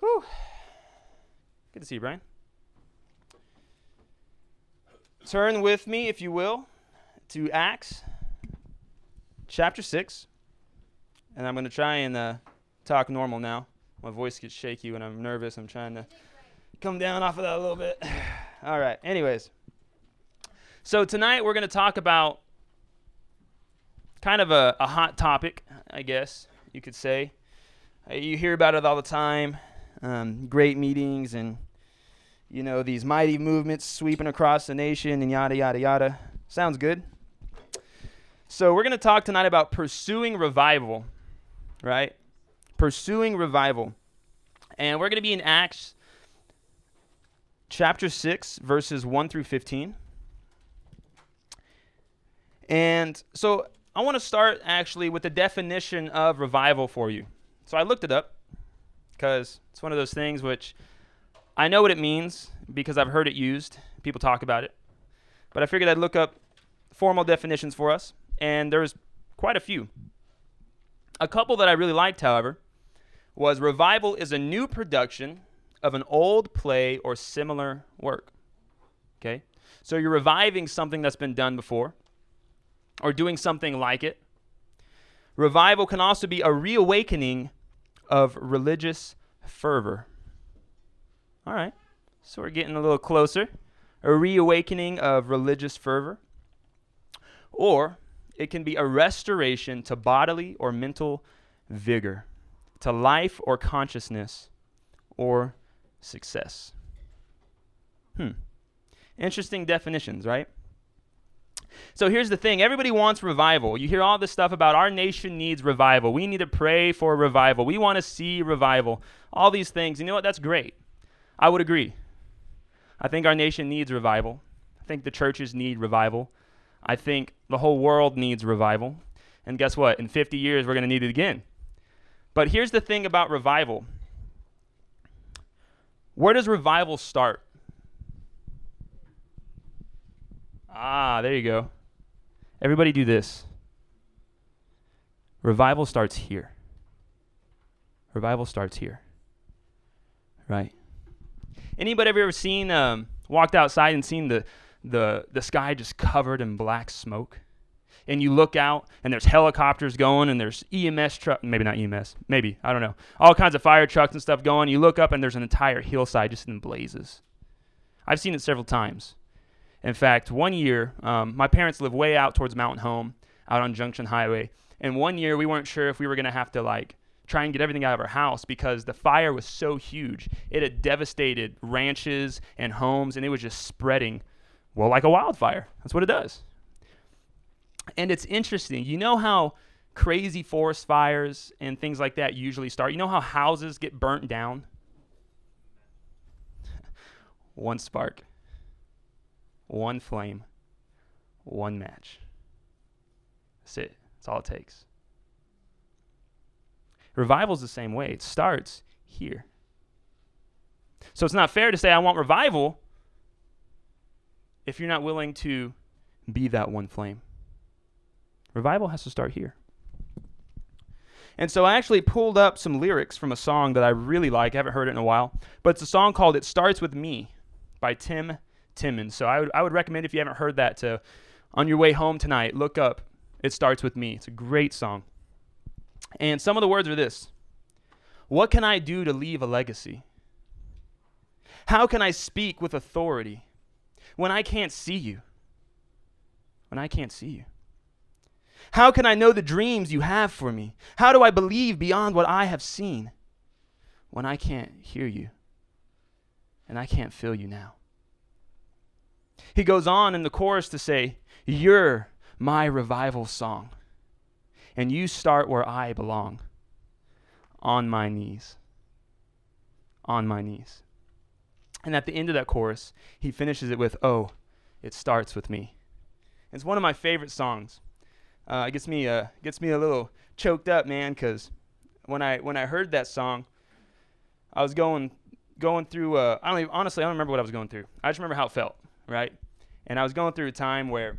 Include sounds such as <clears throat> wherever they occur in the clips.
Whew. Good to see you, Brian. Turn with me, if you will, to Acts chapter 6. And I'm going to try and uh, talk normal now. My voice gets shaky when I'm nervous. I'm trying to come down off of that a little bit. <sighs> All right. Anyways, so tonight we're going to talk about kind of a, a hot topic, I guess you could say. Uh, you hear about it all the time. Um, great meetings and you know these mighty movements sweeping across the nation and yada yada yada. Sounds good. So we're going to talk tonight about pursuing revival, right? Pursuing revival. And we're going to be in Acts chapter 6 verses 1 through 15. And so I want to start actually with the definition of revival for you. So I looked it up because it's one of those things which I know what it means because I've heard it used. People talk about it. But I figured I'd look up formal definitions for us, and there's quite a few. A couple that I really liked, however, was revival is a new production of an old play or similar work. Okay? So you're reviving something that's been done before or doing something like it. Revival can also be a reawakening of religious fervor. All right, so we're getting a little closer. A reawakening of religious fervor. Or it can be a restoration to bodily or mental vigor, to life or consciousness, or success. Hmm. Interesting definitions, right? So here's the thing everybody wants revival. You hear all this stuff about our nation needs revival. We need to pray for revival. We want to see revival. All these things. You know what? That's great. I would agree. I think our nation needs revival. I think the churches need revival. I think the whole world needs revival. And guess what? In 50 years, we're going to need it again. But here's the thing about revival where does revival start? Ah, there you go. Everybody do this. Revival starts here. Revival starts here. Right? Anybody ever seen um, walked outside and seen the the the sky just covered in black smoke? And you look out and there's helicopters going and there's EMS truck maybe not EMS, maybe, I don't know. All kinds of fire trucks and stuff going. You look up and there's an entire hillside just in blazes. I've seen it several times. In fact, one year, um, my parents live way out towards Mountain Home, out on Junction Highway. And one year, we weren't sure if we were going to have to like try and get everything out of our house because the fire was so huge. It had devastated ranches and homes, and it was just spreading, well, like a wildfire. That's what it does. And it's interesting. You know how crazy forest fires and things like that usually start? You know how houses get burnt down? <laughs> One spark one flame, one match. That's it. That's all it takes. Revival is the same way. It starts here. So it's not fair to say, I want revival if you're not willing to be that one flame. Revival has to start here. And so I actually pulled up some lyrics from a song that I really like. I haven't heard it in a while. But it's a song called It Starts With Me by Tim Timmons. So I would, I would recommend if you haven't heard that to, on your way home tonight, look up It Starts With Me. It's a great song. And some of the words are this What can I do to leave a legacy? How can I speak with authority when I can't see you? When I can't see you. How can I know the dreams you have for me? How do I believe beyond what I have seen when I can't hear you and I can't feel you now? He goes on in the chorus to say, You're my revival song. And you start where I belong on my knees. On my knees. And at the end of that chorus, he finishes it with, Oh, it starts with me. It's one of my favorite songs. Uh, it gets me, uh, gets me a little choked up, man, because when I, when I heard that song, I was going, going through, uh, I don't even, honestly, I don't remember what I was going through. I just remember how it felt right? And I was going through a time where,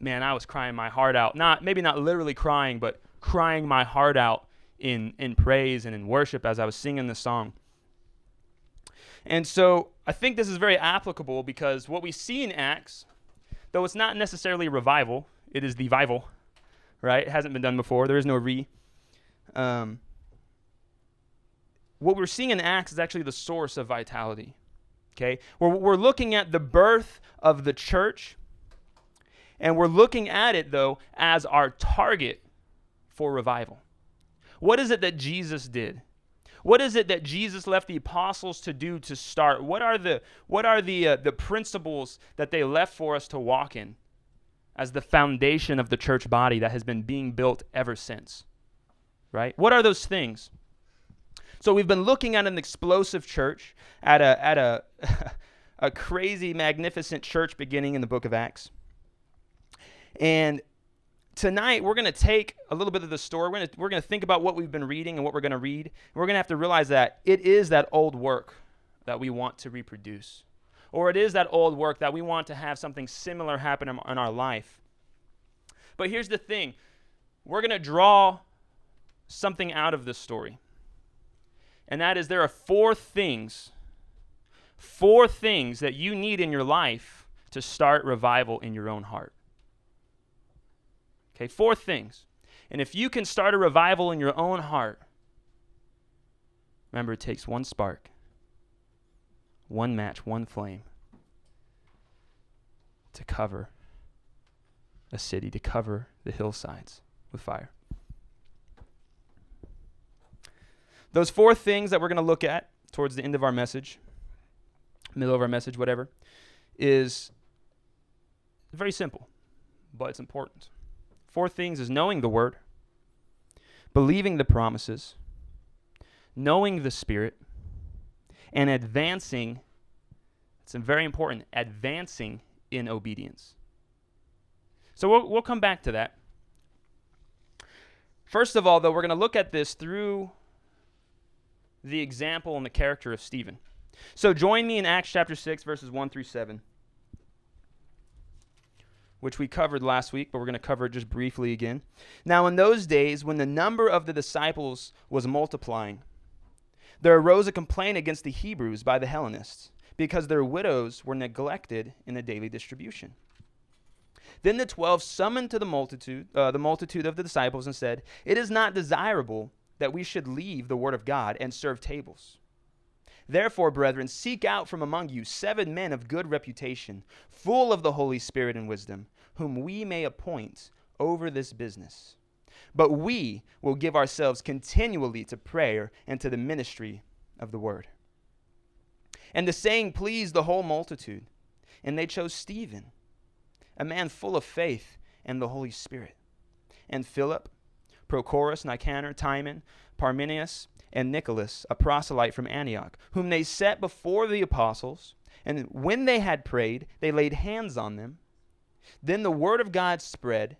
man, I was crying my heart out. Not maybe not literally crying, but crying my heart out in in praise and in worship as I was singing the song. And so I think this is very applicable because what we see in Acts, though it's not necessarily revival, it is the vival, right? It hasn't been done before. There is no re. Um, what we're seeing in Acts is actually the source of vitality. Okay? We're, we're looking at the birth of the church, and we're looking at it, though, as our target for revival. What is it that Jesus did? What is it that Jesus left the apostles to do to start? What are the, what are the, uh, the principles that they left for us to walk in as the foundation of the church body that has been being built ever since? Right? What are those things? So we've been looking at an explosive church, at a, at a, <laughs> a crazy, magnificent church beginning in the book of Acts. And tonight we're going to take a little bit of the story. We're going to we're to think about what we've been reading and what we're going to read. We're going to have to realize that it is that old work that we want to reproduce. Or it is that old work that we want to have something similar happen in our life. But here's the thing. We're going to draw something out of this story. And that is there are four things four things that you need in your life to start revival in your own heart. Okay, four things. And if you can start a revival in your own heart, remember it takes one spark, one match, one flame to cover a city, to cover the hillsides with fire. Those four things that we're going to look at towards the end of our message, middle of our message, whatever, is very simple, but it's important. Four things is knowing the word, believing the promises, knowing the Spirit, and advancing. It's very important, advancing in obedience. So we'll, we'll come back to that. First of all, though, we're going to look at this through the example and the character of Stephen. So join me in Acts chapter 6, verses 1 through 7 which we covered last week, but we're going to cover it just briefly again. Now, in those days, when the number of the disciples was multiplying, there arose a complaint against the Hebrews by the Hellenists, because their widows were neglected in the daily distribution. Then the twelve summoned to the multitude, uh, the multitude of the disciples, and said, "It is not desirable that we should leave the word of God and serve tables." Therefore, brethren, seek out from among you seven men of good reputation, full of the Holy Spirit and wisdom, whom we may appoint over this business. But we will give ourselves continually to prayer and to the ministry of the word. And the saying pleased the whole multitude, and they chose Stephen, a man full of faith and the Holy Spirit, and Philip, Prochorus, Nicanor, Timon, Parmenas, and Nicholas, a proselyte from Antioch, whom they set before the apostles. And when they had prayed, they laid hands on them. Then the word of God spread,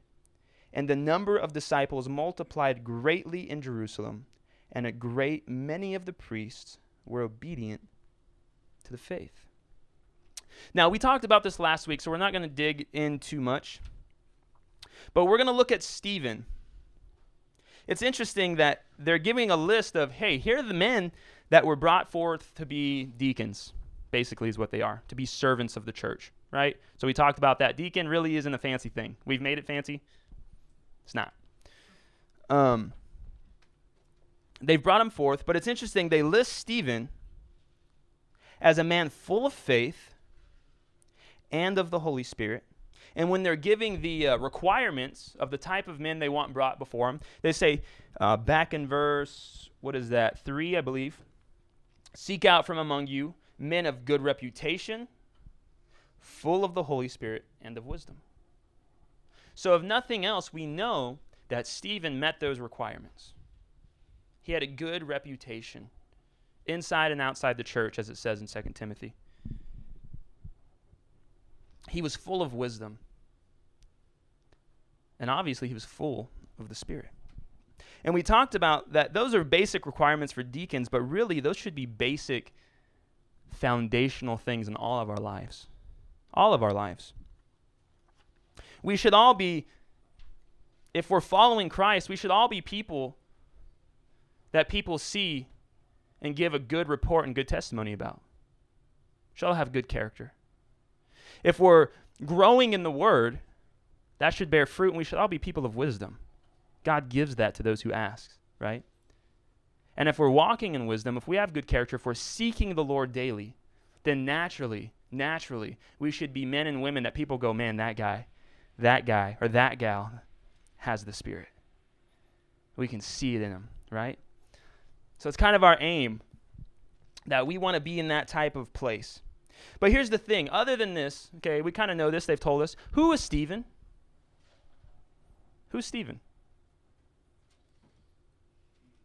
and the number of disciples multiplied greatly in Jerusalem, and a great many of the priests were obedient to the faith. Now, we talked about this last week, so we're not going to dig in too much. But we're going to look at Stephen it's interesting that they're giving a list of, hey, here are the men that were brought forth to be deacons, basically, is what they are, to be servants of the church, right? So we talked about that. Deacon really isn't a fancy thing. We've made it fancy. It's not. Um, they've brought him forth, but it's interesting. They list Stephen as a man full of faith and of the Holy Spirit and when they're giving the uh, requirements of the type of men they want brought before them, they say, uh, back in verse, what is that, 3, I believe, seek out from among you men of good reputation, full of the Holy Spirit and of wisdom. So, if nothing else, we know that Stephen met those requirements. He had a good reputation inside and outside the church, as it says in 2 Timothy he was full of wisdom. And obviously, he was full of the Spirit. And we talked about that those are basic requirements for deacons, but really, those should be basic foundational things in all of our lives. All of our lives. We should all be, if we're following Christ, we should all be people that people see and give a good report and good testimony about. should all have good character. If we're growing in the word, that should bear fruit, and we should all be people of wisdom. God gives that to those who ask, right? And if we're walking in wisdom, if we have good character, if we're seeking the Lord daily, then naturally, naturally, we should be men and women that people go, man, that guy, that guy, or that gal has the Spirit. We can see it in them, right? So it's kind of our aim that we want to be in that type of place. But here's the thing other than this, okay, we kind of know this, they've told us. Who is Stephen? Who's Stephen?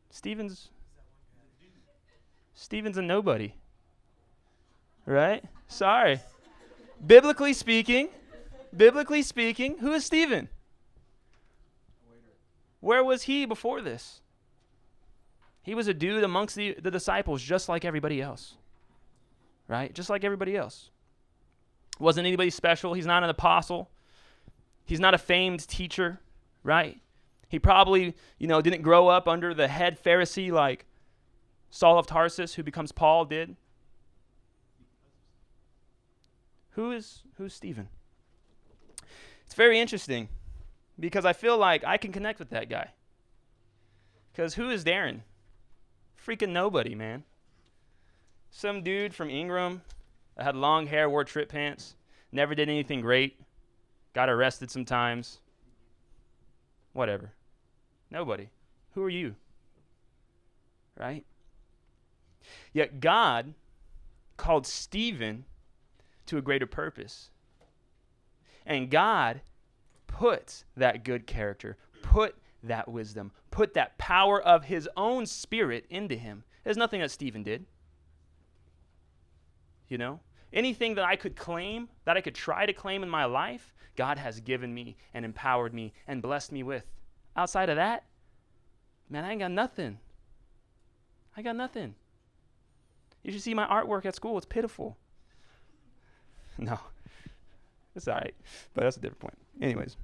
Stephen's Stephen's a nobody. Right? Sorry. biblically speaking, biblically speaking, who is Stephen? Where was he before this? He was a dude amongst the, the disciples, just like everybody else. Right? Just like everybody else. Wasn't anybody special. He's not an apostle. He's not a famed teacher, right? He probably, you know, didn't grow up under the head Pharisee like Saul of Tarsus, who becomes Paul, did. Who is who's Stephen? It's very interesting because I feel like I can connect with that guy. Because who is Darren? Freaking nobody, man. Some dude from Ingram that had long hair, wore trip pants, never did anything great, got arrested sometimes. Whatever. Nobody. Who are you? Right? Yet God called Stephen to a greater purpose. And God put that good character, put that wisdom, put that power of his own spirit into him. There's nothing that Stephen did. You know? Anything that I could claim, that I could try to claim in my life, God has given me and empowered me and blessed me with. Outside of that, man, I ain't got nothing. I got nothing. You should see my artwork at school. It's pitiful. <laughs> No, it's all right, but that's a different point. Anyways.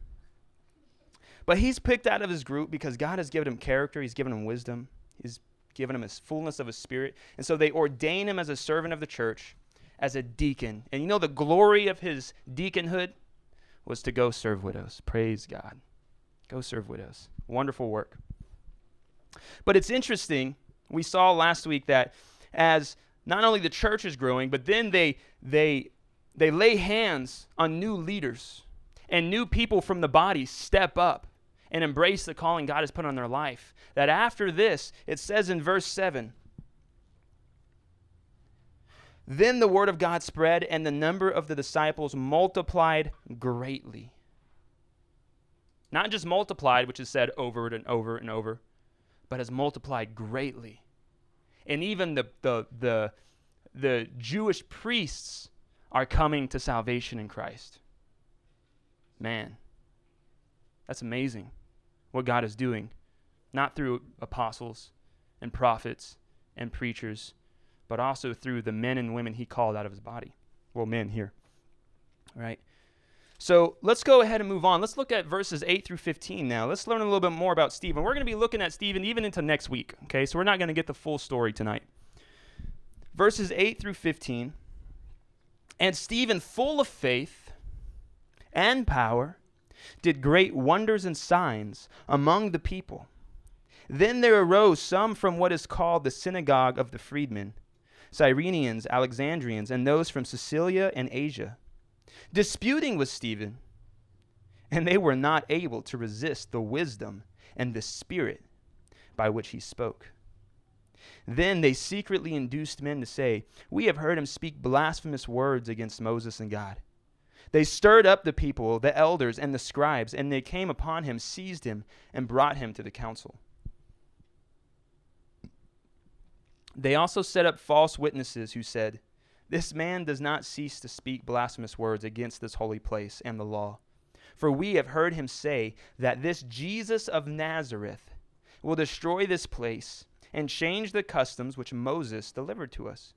But he's picked out of his group because God has given him character, he's given him wisdom, he's given him his fullness of his spirit. And so they ordain him as a servant of the church, as a deacon. And you know the glory of his deaconhood was to go serve widows. Praise God. Go serve widows. Wonderful work. But it's interesting, we saw last week that as not only the church is growing, but then they they they lay hands on new leaders and new people from the body step up and embrace the calling God has put on their life. That after this, it says in verse 7 Then the word of God spread, and the number of the disciples multiplied greatly. Not just multiplied, which is said over and over and over, but has multiplied greatly. And even the, the, the, the Jewish priests are coming to salvation in Christ. Man, that's amazing what God is doing, not through apostles and prophets and preachers, but also through the men and women he called out of his body. Well, men here. All right. So let's go ahead and move on. Let's look at verses 8 through 15 now. Let's learn a little bit more about Stephen. We're going to be looking at Stephen even into next week, okay? So we're not going to get the full story tonight. Verses 8 through 15. And Stephen, full of faith and power, did great wonders and signs among the people. Then there arose some from what is called the synagogue of the freedmen, Cyrenians, Alexandrians, and those from Cilicia and Asia, disputing with Stephen. And they were not able to resist the wisdom and the spirit by which he spoke. Then they secretly induced men to say, We have heard him speak blasphemous words against Moses and God. They stirred up the people, the elders, and the scribes, and they came upon him, seized him, and brought him to the council. They also set up false witnesses who said, This man does not cease to speak blasphemous words against this holy place and the law. For we have heard him say that this Jesus of Nazareth will destroy this place and change the customs which Moses delivered to us.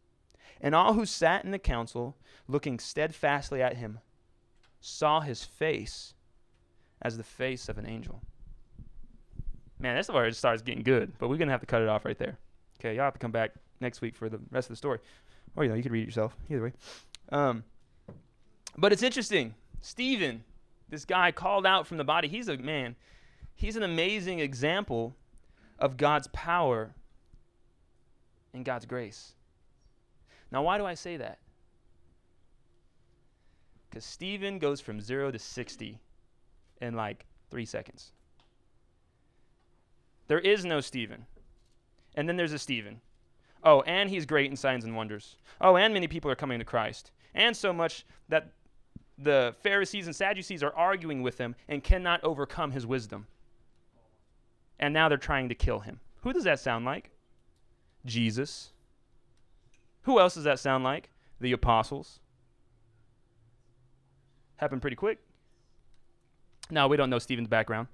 And all who sat in the council, looking steadfastly at him, saw his face as the face of an angel. Man, that's where it starts getting good, but we're going to have to cut it off right there. Okay, y'all have to come back next week for the rest of the story. Or, you know, you could read it yourself. Either way. Um, but it's interesting. Stephen, this guy called out from the body, he's a man. He's an amazing example of God's power and God's grace. Now, why do I say that? Because Stephen goes from zero to 60 in like three seconds. There is no Stephen. And then there's a Stephen. Oh, and he's great in signs and wonders. Oh, and many people are coming to Christ. And so much that the Pharisees and Sadducees are arguing with him and cannot overcome his wisdom. And now they're trying to kill him. Who does that sound like? Jesus. Who else does that sound like? The apostles. Happened pretty quick. Now, we don't know Stephen's background,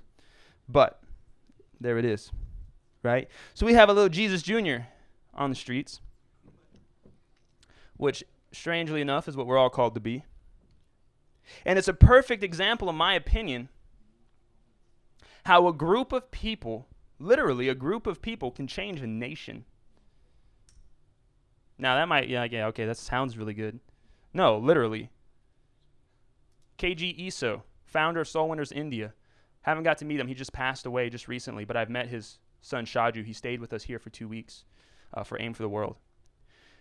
but there it is, right? So we have a little Jesus Jr. on the streets, which, strangely enough, is what we're all called to be. And it's a perfect example, in my opinion, how a group of people, literally a group of people, can change a nation. Now, that might, yeah, yeah, okay, that sounds really good. No, literally. KG Eso, founder of Soul Winners India. Haven't got to meet him. He just passed away just recently, but I've met his son Shaju. He stayed with us here for two weeks uh, for Aim for the World.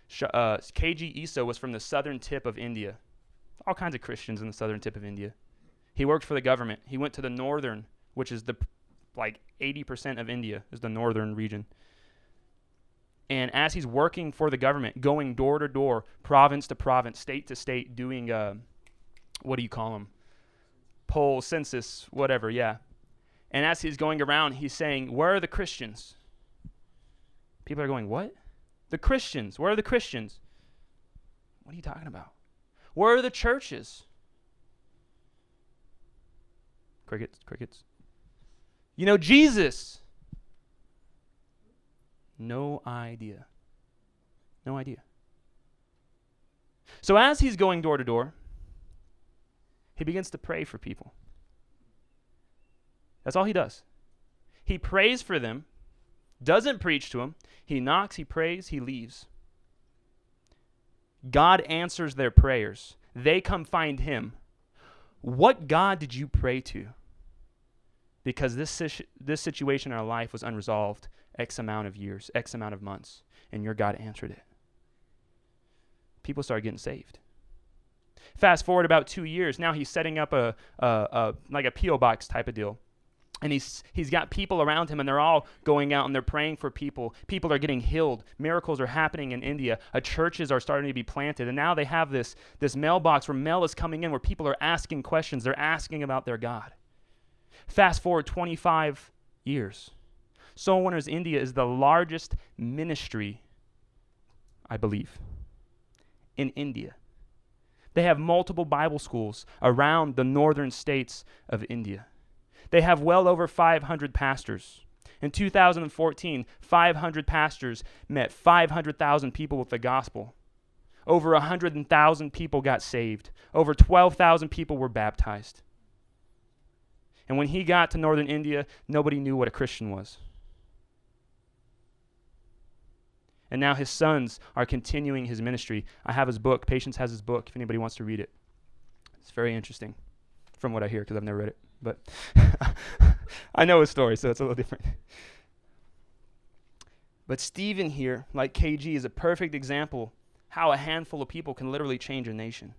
Sh- uh, KG Eso was from the southern tip of India. All kinds of Christians in the southern tip of India. He worked for the government. He went to the northern, which is the like 80% of India is the northern region. And as he's working for the government, going door to door, province to province, state to state, doing uh, what do you call them? Poll, census, whatever, yeah. And as he's going around, he's saying, Where are the Christians? People are going, What? The Christians. Where are the Christians? What are you talking about? Where are the churches? Crickets, crickets. You know, Jesus. No idea. No idea. So as he's going door to door, he begins to pray for people. That's all he does. He prays for them, doesn't preach to them. He knocks, he prays, he leaves. God answers their prayers. They come find him. What God did you pray to? Because this, this situation in our life was unresolved X amount of years, X amount of months, and your God answered it. People started getting saved. Fast forward about two years, now he's setting up a, a, a like a PO box type of deal and he's he's got people around him and they're all going out and they're praying for people. People are getting healed. Miracles are happening in india. Uh, churches are starting to be planted. And now they have this this mailbox where mail is coming in where people are asking questions. They're asking about their god. Fast forward 25 years. Soul winners india is the largest ministry i believe in india. They have multiple bible schools around the northern states of india they have well over 500 pastors. In 2014, 500 pastors met 500,000 people with the gospel. Over 100,000 people got saved. Over 12,000 people were baptized. And when he got to northern India, nobody knew what a Christian was. And now his sons are continuing his ministry. I have his book. Patience has his book if anybody wants to read it. It's very interesting from what I hear because I've never read it but <laughs> I know his story, so it's a little different. But Stephen here, like KG, is a perfect example how a handful of people can literally change a nation.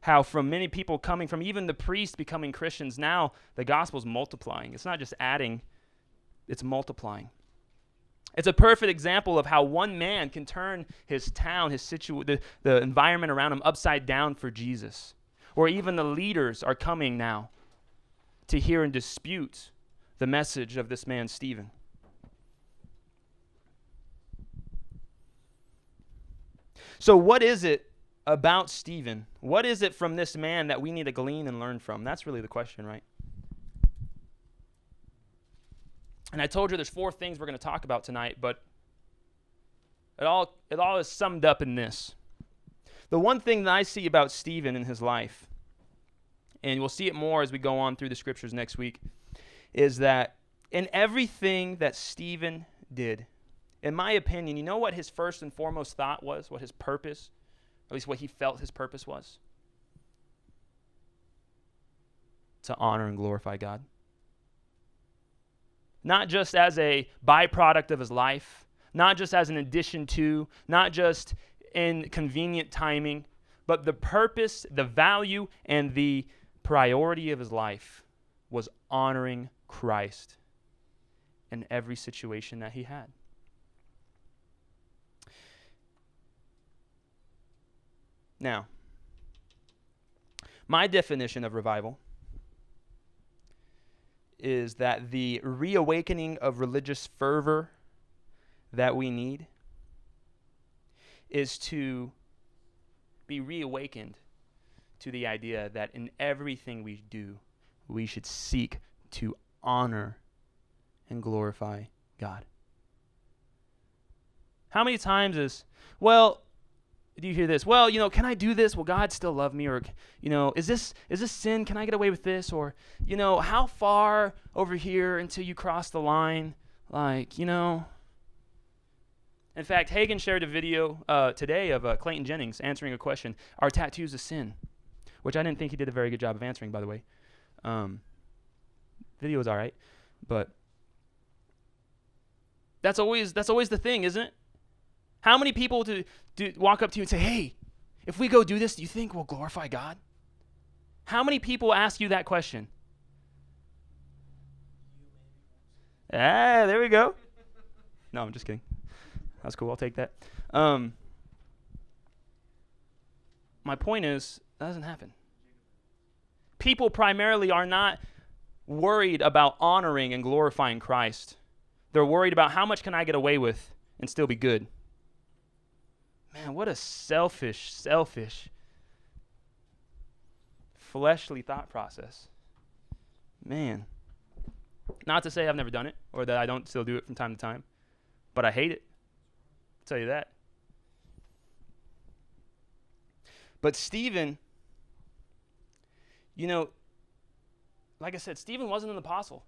How from many people coming from even the priests becoming Christians, now the gospel is multiplying. It's not just adding, it's multiplying. It's a perfect example of how one man can turn his town, his situ- the, the environment around him upside down for Jesus or even the leaders are coming now to hear and dispute the message of this man, Stephen. So, what is it about Stephen? What is it from this man that we need to glean and learn from? That's really the question, right? And I told you there's four things we're going to talk about tonight, but it all, it all is summed up in this. The one thing that I see about Stephen in his life, and we'll see it more as we go on through the scriptures next week, is that in everything that Stephen did, in my opinion, you know what his first and foremost thought was? What his purpose, at least what he felt his purpose was? To honor and glorify God. Not just as a byproduct of his life, not just as an addition to, not just in convenient timing, but the purpose, the value, and the priority of his life was honoring Christ in every situation that he had. Now, my definition of revival is that the reawakening of religious fervor that we need is to be reawakened to the idea that in everything we do, we should seek to honor and glorify God. How many times is, well, do you hear this? Well, you know, can I do this? Will God still love me? Or, you know, is this is this sin? Can I get away with this? Or, you know, how far over here until you cross the line? Like, you know. In fact, Hagin shared a video uh, today of uh, Clayton Jennings answering a question: Are tattoos a sin? Which I didn't think he did a very good job of answering, by the way. Um, video is all right, but that's always that's always the thing, isn't it? How many people do, do walk up to you and say, "Hey, if we go do this, do you think we'll glorify God?" How many people ask you that question? Ah, there we go. No, I'm just kidding. That's cool. I'll take that. Um, my point is, that doesn't happen. People primarily are not worried about honoring and glorifying Christ. They're worried about how much can I get away with and still be good. Man, what a selfish, selfish, fleshly thought process. Man. Not to say I've never done it or that I don't still do it from time to time, but I hate it. Tell you that. But Stephen, you know, like I said, Stephen wasn't an apostle.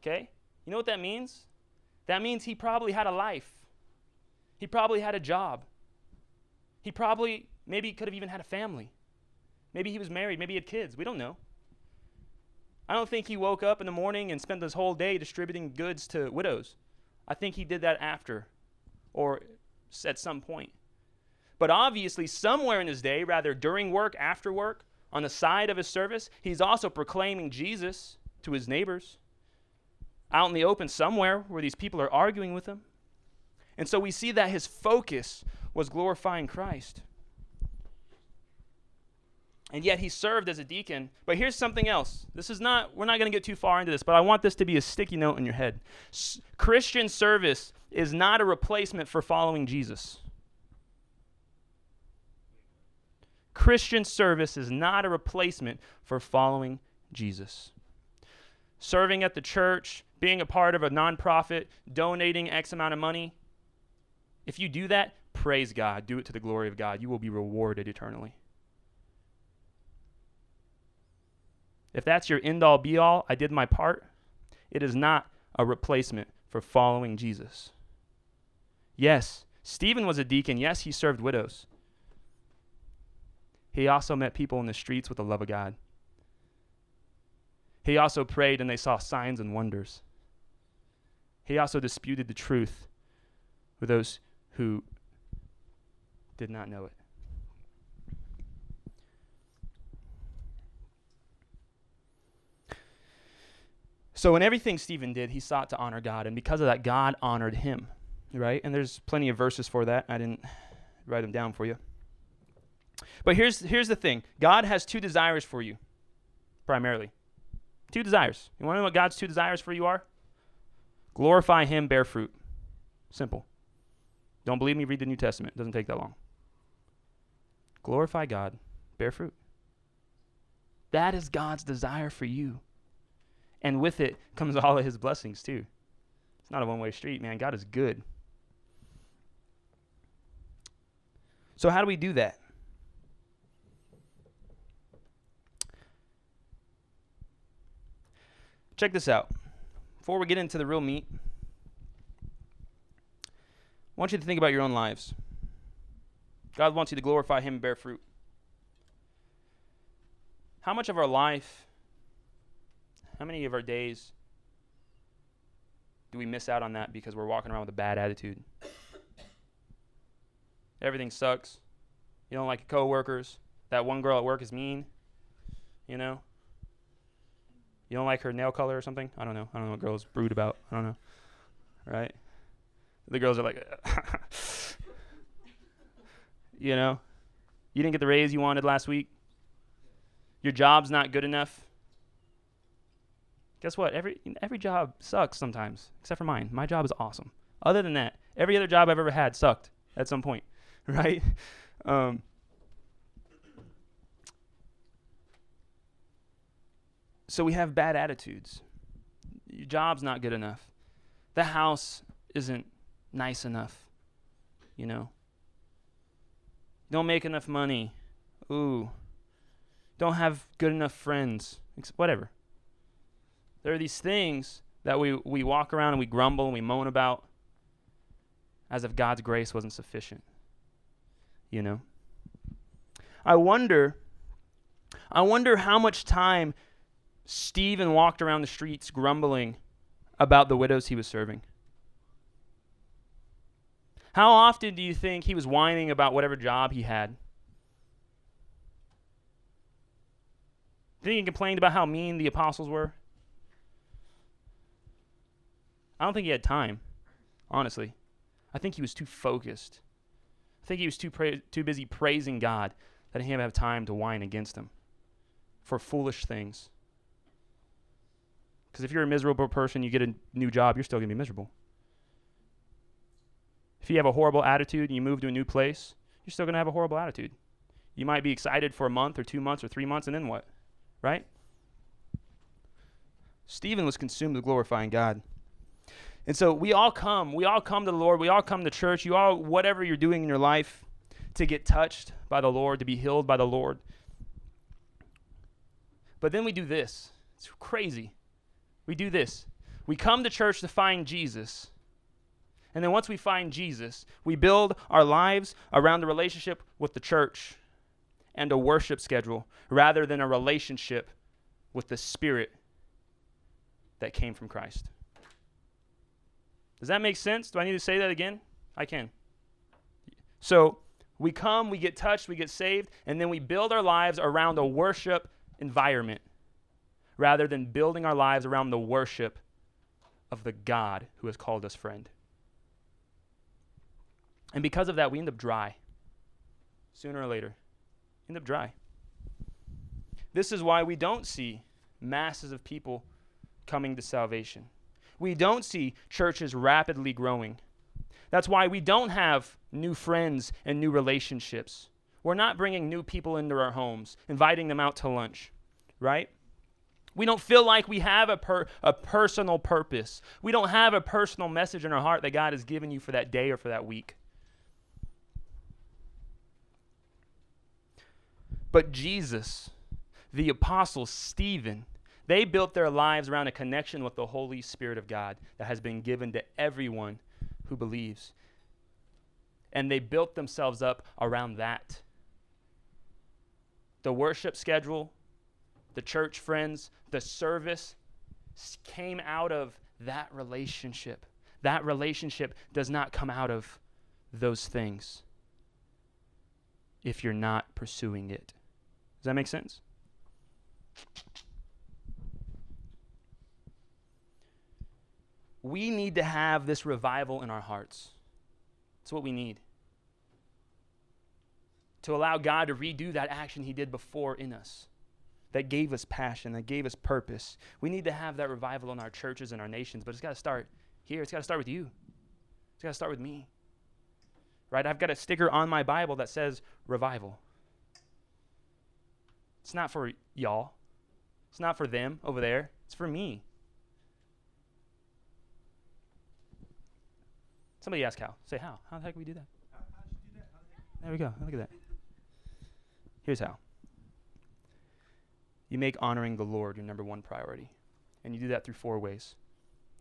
Okay? You know what that means? That means he probably had a life. He probably had a job. He probably, maybe could have even had a family. Maybe he was married. Maybe he had kids. We don't know. I don't think he woke up in the morning and spent his whole day distributing goods to widows. I think he did that after or at some point. But obviously, somewhere in his day, rather during work, after work, on the side of his service, he's also proclaiming Jesus to his neighbors out in the open somewhere where these people are arguing with him. And so we see that his focus was glorifying Christ. And yet he served as a deacon. But here's something else. This is not, we're not going to get too far into this, but I want this to be a sticky note in your head. S- Christian service is not a replacement for following Jesus. Christian service is not a replacement for following Jesus. Serving at the church, being a part of a nonprofit, donating X amount of money, if you do that, praise God. Do it to the glory of God. You will be rewarded eternally. If that's your end all be all, I did my part. It is not a replacement for following Jesus. Yes, Stephen was a deacon. Yes, he served widows. He also met people in the streets with the love of God. He also prayed and they saw signs and wonders. He also disputed the truth with those who did not know it. So, in everything Stephen did, he sought to honor God, and because of that, God honored him, right? And there's plenty of verses for that. I didn't write them down for you. But here's, here's the thing God has two desires for you, primarily. Two desires. You want to know what God's two desires for you are? Glorify Him, bear fruit. Simple. Don't believe me? Read the New Testament. It doesn't take that long. Glorify God, bear fruit. That is God's desire for you. And with it comes <laughs> all of his blessings, too. It's not a one way street, man. God is good. So, how do we do that? Check this out. Before we get into the real meat, I want you to think about your own lives. God wants you to glorify Him and bear fruit. How much of our life, how many of our days do we miss out on that because we're walking around with a bad attitude? Everything sucks. You don't like your coworkers. That one girl at work is mean. You know? You don't like her nail color or something? I don't know. I don't know what girls brood about. I don't know. Right? The girls are like, <laughs> you know, you didn't get the raise you wanted last week. Your job's not good enough. Guess what? Every every job sucks sometimes, except for mine. My job is awesome. Other than that, every other job I've ever had sucked at some point, <laughs> right? Um, so we have bad attitudes. Your job's not good enough. The house isn't nice enough. You know? Don't make enough money. Ooh. Don't have good enough friends. Whatever. There are these things that we, we walk around and we grumble and we moan about as if God's grace wasn't sufficient. You know? I wonder I wonder how much time Stephen walked around the streets grumbling about the widows he was serving. How often do you think he was whining about whatever job he had? Think he complained about how mean the apostles were? I don't think he had time, honestly. I think he was too focused. I think he was too pra- too busy praising God that he didn't have time to whine against him for foolish things. Because if you're a miserable person, you get a new job, you're still going to be miserable. If you have a horrible attitude and you move to a new place, you're still going to have a horrible attitude. You might be excited for a month or two months or three months, and then what? Right? Stephen was consumed with glorifying God. And so we all come, we all come to the Lord, we all come to church, you all, whatever you're doing in your life, to get touched by the Lord, to be healed by the Lord. But then we do this. It's crazy. We do this. We come to church to find Jesus. And then once we find Jesus, we build our lives around a relationship with the church and a worship schedule rather than a relationship with the Spirit that came from Christ. Does that make sense? Do I need to say that again? I can. So we come, we get touched, we get saved, and then we build our lives around a worship environment rather than building our lives around the worship of the God who has called us friend. And because of that, we end up dry. Sooner or later, end up dry. This is why we don't see masses of people coming to salvation. We don't see churches rapidly growing. That's why we don't have new friends and new relationships. We're not bringing new people into our homes, inviting them out to lunch, right? We don't feel like we have a, per, a personal purpose. We don't have a personal message in our heart that God has given you for that day or for that week. But Jesus, the apostle Stephen, they built their lives around a connection with the Holy Spirit of God that has been given to everyone who believes. And they built themselves up around that. The worship schedule, the church friends, the service came out of that relationship. That relationship does not come out of those things if you're not pursuing it. Does that make sense? We need to have this revival in our hearts. That's what we need. To allow God to redo that action He did before in us, that gave us passion, that gave us purpose. We need to have that revival in our churches and our nations, but it's got to start here. It's got to start with you, it's got to start with me. Right? I've got a sticker on my Bible that says revival. It's not for y'all. It's not for them over there. It's for me. Somebody ask how. Say how. How the heck do we do that? There we go. Look at that. Here's how. You make honoring the Lord your number one priority. And you do that through four ways.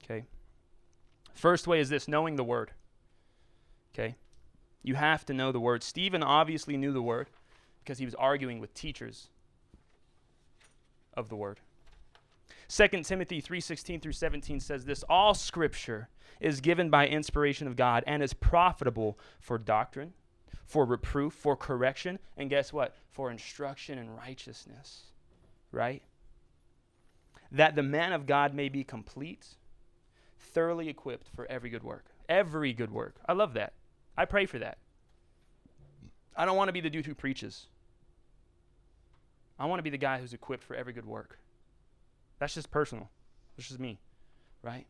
Okay? First way is this knowing the word. Okay? You have to know the word. Stephen obviously knew the word because he was arguing with teachers of the word. 2 Timothy 3:16 through 17 says this, all scripture is given by inspiration of God and is profitable for doctrine, for reproof, for correction, and guess what? For instruction in righteousness. Right? That the man of God may be complete, thoroughly equipped for every good work. Every good work. I love that. I pray for that. I don't want to be the dude who preaches. I want to be the guy who's equipped for every good work. That's just personal. That's just me, right?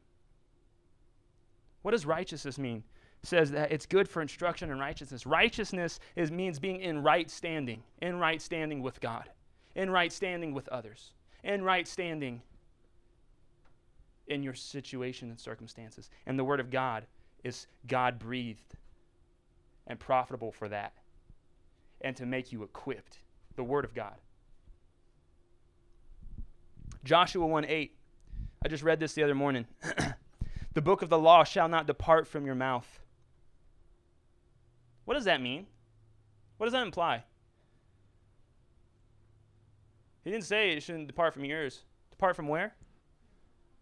What does righteousness mean? It says that it's good for instruction in righteousness. Righteousness is, means being in right standing, in right standing with God, in right standing with others, in right standing in your situation and circumstances. And the Word of God is God breathed and profitable for that and to make you equipped. The Word of God. Joshua 1 8. I just read this the other morning. <clears throat> the book of the law shall not depart from your mouth. What does that mean? What does that imply? He didn't say it shouldn't depart from yours. Depart from where?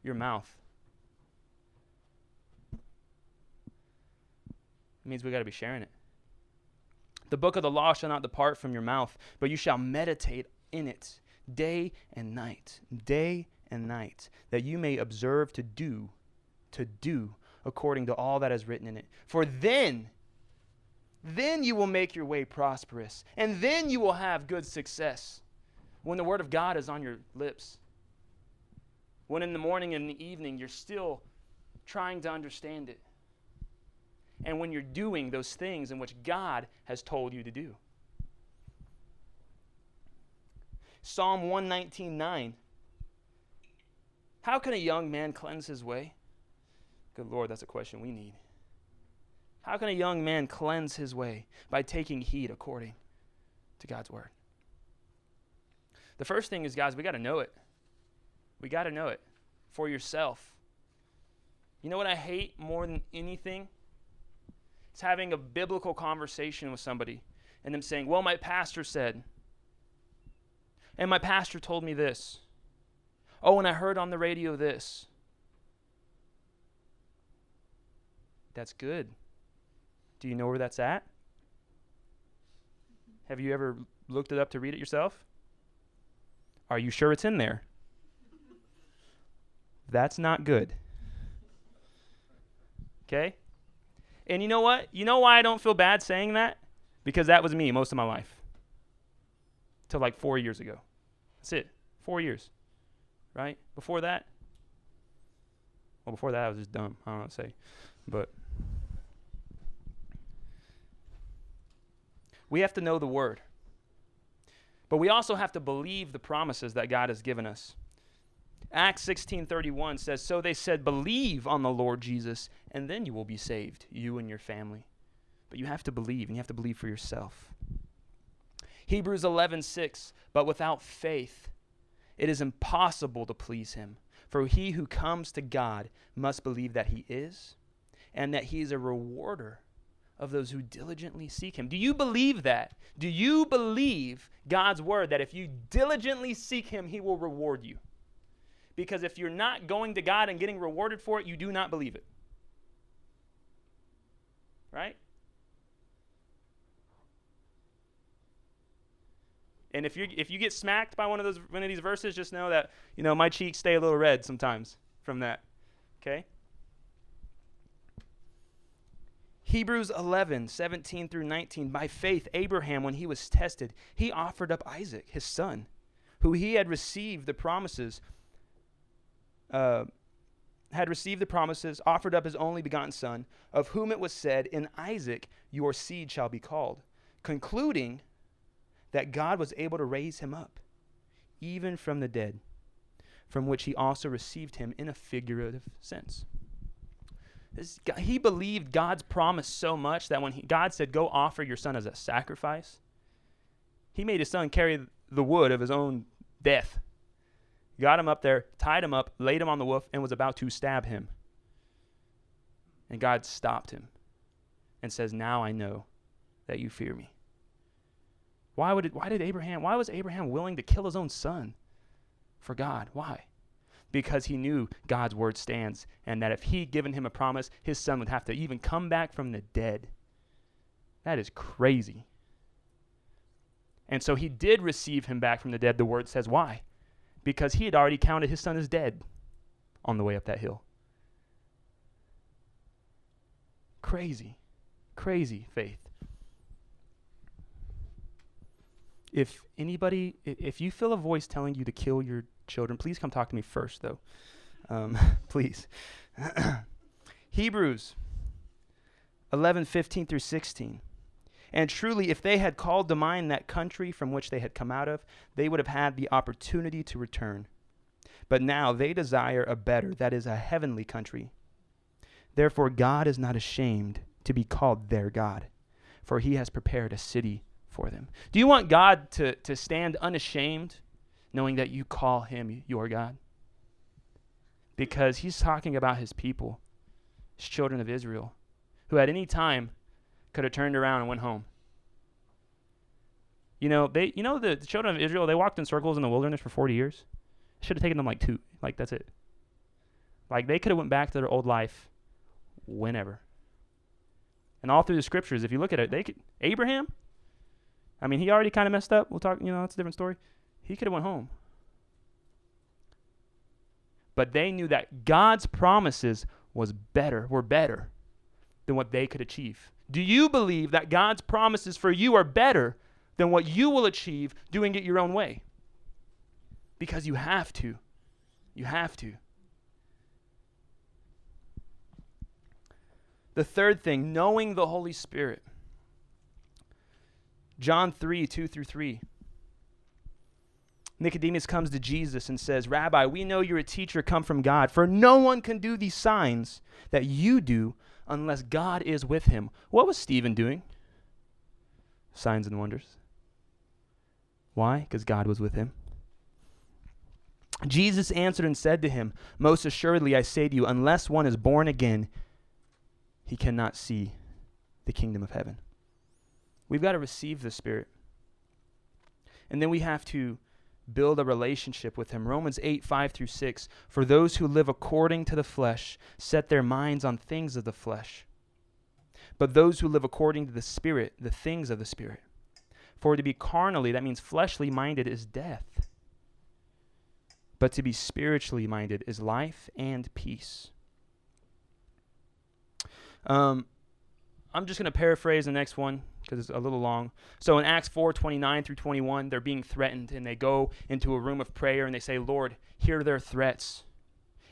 Your mouth. It means we got to be sharing it. The book of the law shall not depart from your mouth, but you shall meditate in it day and night, day and night, that you may observe to do, to do according to all that is written in it. For then, then you will make your way prosperous, and then you will have good success when the word of God is on your lips. When in the morning and the evening you're still trying to understand it. And when you're doing those things in which God has told you to do. Psalm 119:9. How can a young man cleanse his way? Good Lord, that's a question we need. How can a young man cleanse his way? By taking heed according to God's word. The first thing is, guys, we got to know it. We got to know it for yourself. You know what I hate more than anything? It's having a biblical conversation with somebody and them saying, Well, my pastor said. And my pastor told me this. Oh, and I heard on the radio this. That's good. Do you know where that's at? Have you ever looked it up to read it yourself? Are you sure it's in there? That's not good. Okay? And you know what? You know why I don't feel bad saying that? Because that was me most of my life. Till like four years ago. That's it. Four years. Right? Before that, well, before that, I was just dumb. I don't know what to say. But we have to know the word. But we also have to believe the promises that God has given us. Acts 16:31 says, "So they said, believe on the Lord Jesus, and then you will be saved, you and your family." But you have to believe, and you have to believe for yourself. Hebrews 11:6, "But without faith it is impossible to please him, for he who comes to God must believe that he is, and that he is a rewarder of those who diligently seek him." Do you believe that? Do you believe God's word that if you diligently seek him, he will reward you? Because if you're not going to God and getting rewarded for it, you do not believe it. Right? And if you if you get smacked by one of those one of these verses, just know that you know my cheeks stay a little red sometimes from that. Okay. Hebrews 11, 17 through 19. By faith, Abraham, when he was tested, he offered up Isaac, his son, who he had received the promises uh, had received the promises, offered up his only begotten son, of whom it was said, In Isaac your seed shall be called, concluding that God was able to raise him up, even from the dead, from which he also received him in a figurative sense. He believed God's promise so much that when he, God said, Go offer your son as a sacrifice, he made his son carry the wood of his own death got him up there, tied him up, laid him on the wolf, and was about to stab him. And God stopped him. and says, Now I know that you fear me. Why, would it, why did Abraham, why was Abraham willing to kill his own son for God? Why? Because he knew God's word stands and that if he'd given him a promise, his son would have to even come back from the dead. That is crazy. And so he did receive him back from the dead, the word says. Why? Because he had already counted his son as dead on the way up that hill. Crazy, crazy faith. If anybody, if you feel a voice telling you to kill your children, please come talk to me first, though. Um, <laughs> please. <clears throat> Hebrews 11, 15 through 16. And truly, if they had called to mind that country from which they had come out of, they would have had the opportunity to return. But now they desire a better, that is, a heavenly country. Therefore, God is not ashamed to be called their God, for he has prepared a city for them. Do you want God to, to stand unashamed, knowing that you call him your God? Because he's talking about his people, his children of Israel, who at any time could have turned around and went home. You know, they you know the, the children of Israel, they walked in circles in the wilderness for 40 years. Should have taken them like two. Like that's it. Like they could have went back to their old life whenever. And all through the scriptures, if you look at it, they could Abraham, I mean, he already kind of messed up. We'll talk, you know, that's a different story. He could have went home. But they knew that God's promises was better, were better than what they could achieve. Do you believe that God's promises for you are better than what you will achieve doing it your own way? Because you have to. You have to. The third thing, knowing the Holy Spirit. John 3 2 through 3. Nicodemus comes to Jesus and says, Rabbi, we know you're a teacher come from God, for no one can do these signs that you do unless God is with him. What was Stephen doing? Signs and wonders. Why? Because God was with him. Jesus answered and said to him, Most assuredly I say to you, unless one is born again, he cannot see the kingdom of heaven. We've got to receive the Spirit. And then we have to build a relationship with him. Romans 8, 5 through 6. For those who live according to the flesh set their minds on things of the flesh. But those who live according to the Spirit, the things of the Spirit. For to be carnally, that means fleshly minded, is death. But to be spiritually minded is life and peace. Um, I'm just going to paraphrase the next one because it's a little long. So in Acts 4 29 through 21, they're being threatened, and they go into a room of prayer and they say, Lord, hear their threats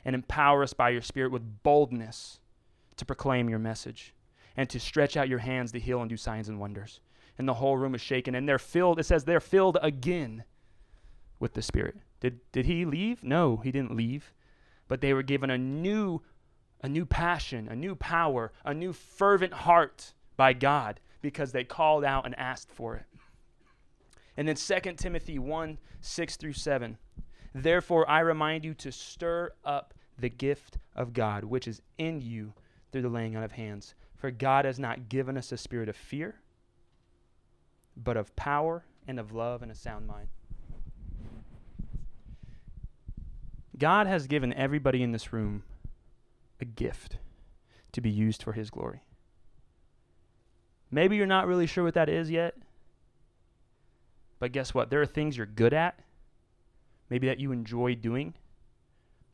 and empower us by your Spirit with boldness to proclaim your message and to stretch out your hands to heal and do signs and wonders. And the whole room is shaken, and they're filled, it says they're filled again with the Spirit. Did, did he leave? No, he didn't leave. But they were given a new, a new passion, a new power, a new fervent heart by God because they called out and asked for it. And then 2 Timothy 1 6 through 7. Therefore, I remind you to stir up the gift of God, which is in you through the laying on of hands. For God has not given us a spirit of fear, but of power and of love and a sound mind. God has given everybody in this room a gift to be used for His glory. Maybe you're not really sure what that is yet. But guess what? There are things you're good at, maybe that you enjoy doing,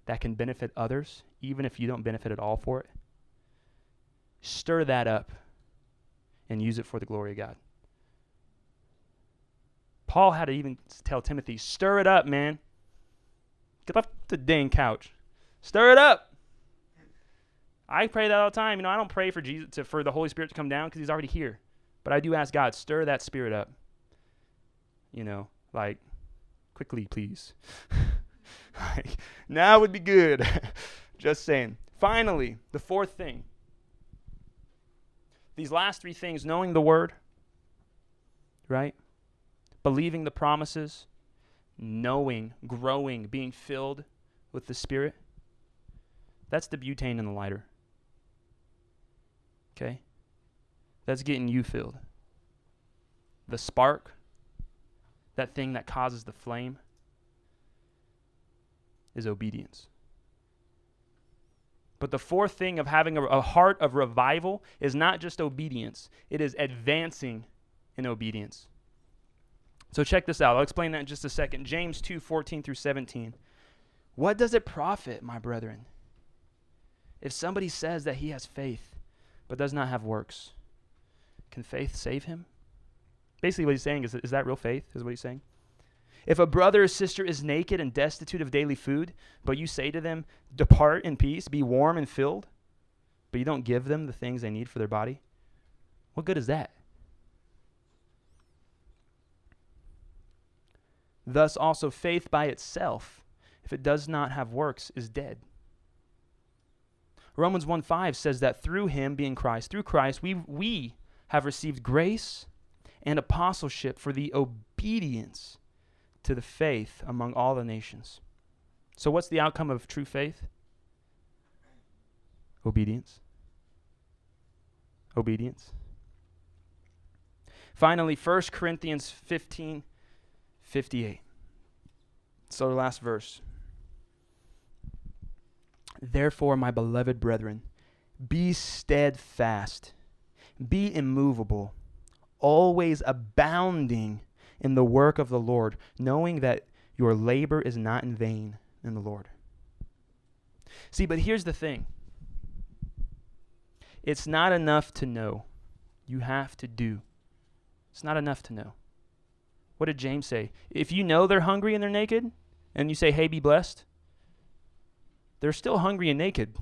that can benefit others, even if you don't benefit at all for it. Stir that up and use it for the glory of God. Paul had to even tell Timothy, stir it up, man. Get off the dang couch. Stir it up. I pray that all the time. You know, I don't pray for Jesus to, for the Holy Spirit to come down because He's already here. But I do ask God, stir that Spirit up. You know, like quickly, please. <laughs> like, now would be good. <laughs> Just saying. Finally, the fourth thing. These last three things knowing the Word, right? Believing the promises, knowing, growing, being filled with the Spirit. That's the butane in the lighter. Okay? that's getting you filled. The spark, that thing that causes the flame, is obedience. But the fourth thing of having a, a, heart of revival is not just obedience, it is advancing in obedience. So check this out. I'll explain that in just a second. James 2 14 through 17. What does it profit, my brethren, if somebody says that he has faith but does not have works? Can faith save him? Basically, what he's saying is, is that real faith? Is what he's saying? If a brother or sister is naked and destitute of daily food, but you say to them, Depart in peace, be warm and filled, but you don't give them the things they need for their body, what good is that? Thus, also, faith by itself, if it does not have works, is dead. Romans 1 5 says that through him, being Christ, through Christ, we, we have received grace and apostleship for the obedience to the faith among all the nations. So, what's the outcome of true faith? Obedience. Obedience. Finally, 1 Corinthians 15 58. So, the last verse. Therefore, my beloved brethren, be steadfast, be immovable, always abounding in the work of the Lord, knowing that your labor is not in vain in the Lord. See, but here's the thing it's not enough to know, you have to do. It's not enough to know. What did James say? If you know they're hungry and they're naked, and you say, hey, be blessed, they're still hungry and naked.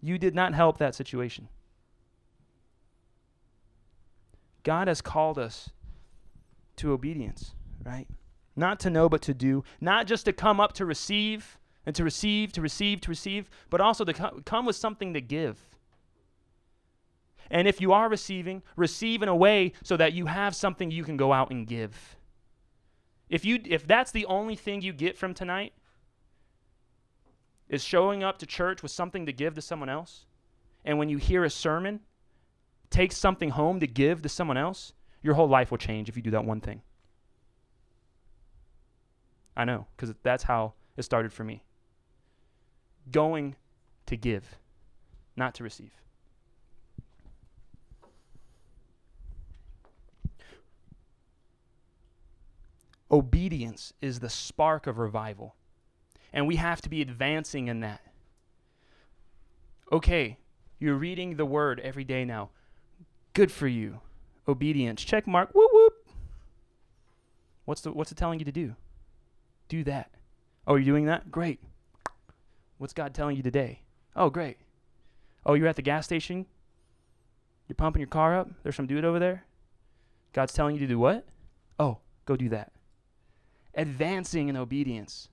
You did not help that situation. God has called us to obedience, right? Not to know, but to do. Not just to come up to receive and to receive, to receive, to receive, but also to co- come with something to give. And if you are receiving, receive in a way so that you have something you can go out and give. If you if that's the only thing you get from tonight is showing up to church with something to give to someone else, and when you hear a sermon, take something home to give to someone else, your whole life will change if you do that one thing. I know, because that's how it started for me. Going to give, not to receive. Obedience is the spark of revival. And we have to be advancing in that. Okay, you're reading the word every day now. Good for you. Obedience. Check mark. Whoop whoop. What's the what's it telling you to do? Do that. Oh, you're doing that? Great. What's God telling you today? Oh, great. Oh, you're at the gas station? You're pumping your car up? There's some dude over there? God's telling you to do what? Oh, go do that advancing in obedience.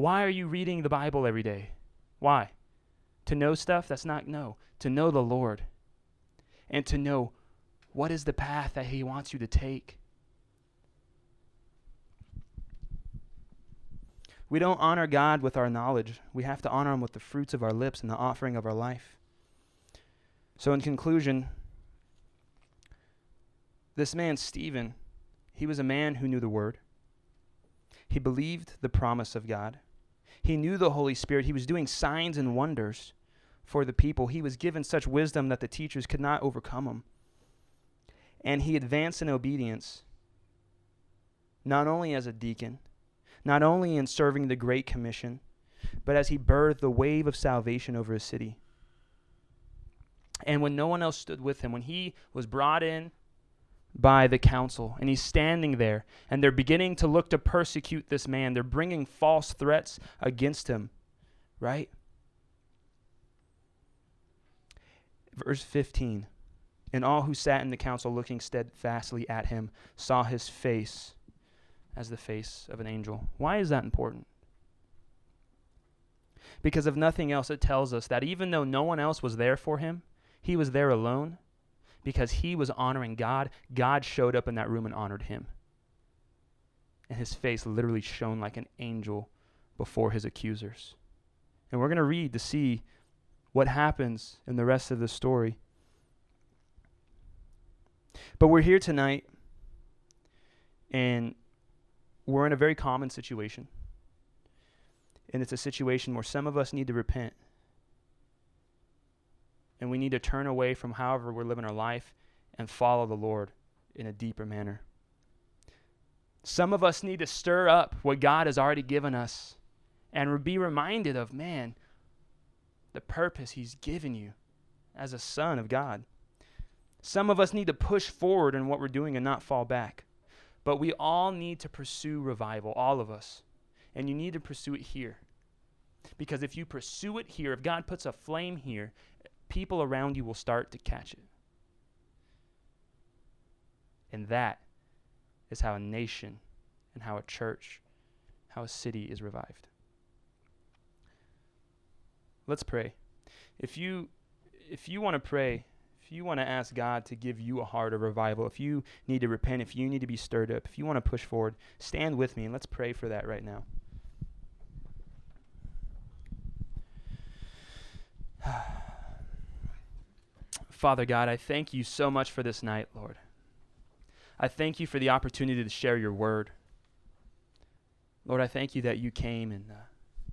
Why are you reading the Bible every day? Why? To know stuff? That's not no. To know the Lord. And to know what is the path that He wants you to take. We don't honor God with our knowledge. We have to honor Him with the fruits of our lips and the offering of our life. So, in conclusion, this man, Stephen, he was a man who knew the Word. He believed the promise of God. He knew the Holy Spirit. He was doing signs and wonders for the people. He was given such wisdom that the teachers could not overcome him. And he advanced in obedience, not only as a deacon, not only in serving the Great Commission, but as he birthed the wave of salvation over his city. And when no one else stood with him, when he was brought in by the council. And he's standing there, and they're beginning to look to persecute this man. They're bringing false threats against him, right? Verse 15 And all who sat in the council, looking steadfastly at him, saw his face as the face of an angel. Why is that important? Because if nothing else, it tells us that even though no one else was there for him, he was there alone because he was honoring God, God showed up in that room and honored him. And his face literally shone like an angel before his accusers. And we're going to read to see what happens in the rest of the story. But we're here tonight, and we're in a very common situation. And it's a situation where some of us need to repent. And we need to turn away from however we're living our life and follow the Lord in a deeper manner. Some of us need to stir up what God has already given us and be reminded of, man, the purpose He's given you as a son of God. Some of us need to push forward in what we're doing and not fall back. But we all need to pursue revival, all of us. And you need to pursue it here. Because if you pursue it here, if God puts a flame here, people around you will start to catch it. And that is how a nation and how a church, how a city is revived. Let's pray. If you if you want to pray, if you want to ask God to give you a heart of revival, if you need to repent, if you need to be stirred up, if you want to push forward, stand with me and let's pray for that right now. <sighs> <sighs> Father God, I thank you so much for this night, Lord. I thank you for the opportunity to share your word. Lord, I thank you that you came and, uh,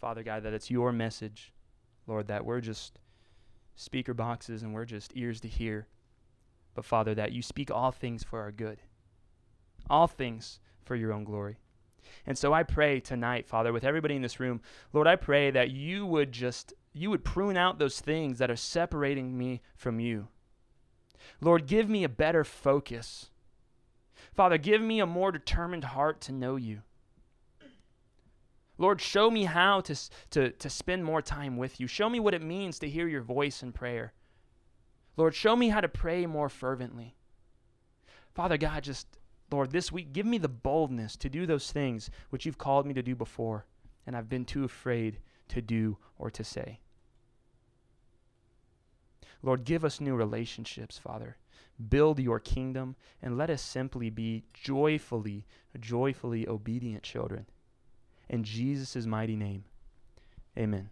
Father God, that it's your message, Lord, that we're just speaker boxes and we're just ears to hear. But, Father, that you speak all things for our good, all things for your own glory. And so I pray tonight, Father, with everybody in this room, Lord, I pray that you would just you would prune out those things that are separating me from you. Lord, give me a better focus. Father, give me a more determined heart to know you. Lord, show me how to, to, to spend more time with you. Show me what it means to hear your voice in prayer. Lord, show me how to pray more fervently. Father God, just, Lord, this week, give me the boldness to do those things which you've called me to do before, and I've been too afraid to do or to say. Lord, give us new relationships, Father. Build your kingdom and let us simply be joyfully, joyfully obedient children. In Jesus' mighty name, amen.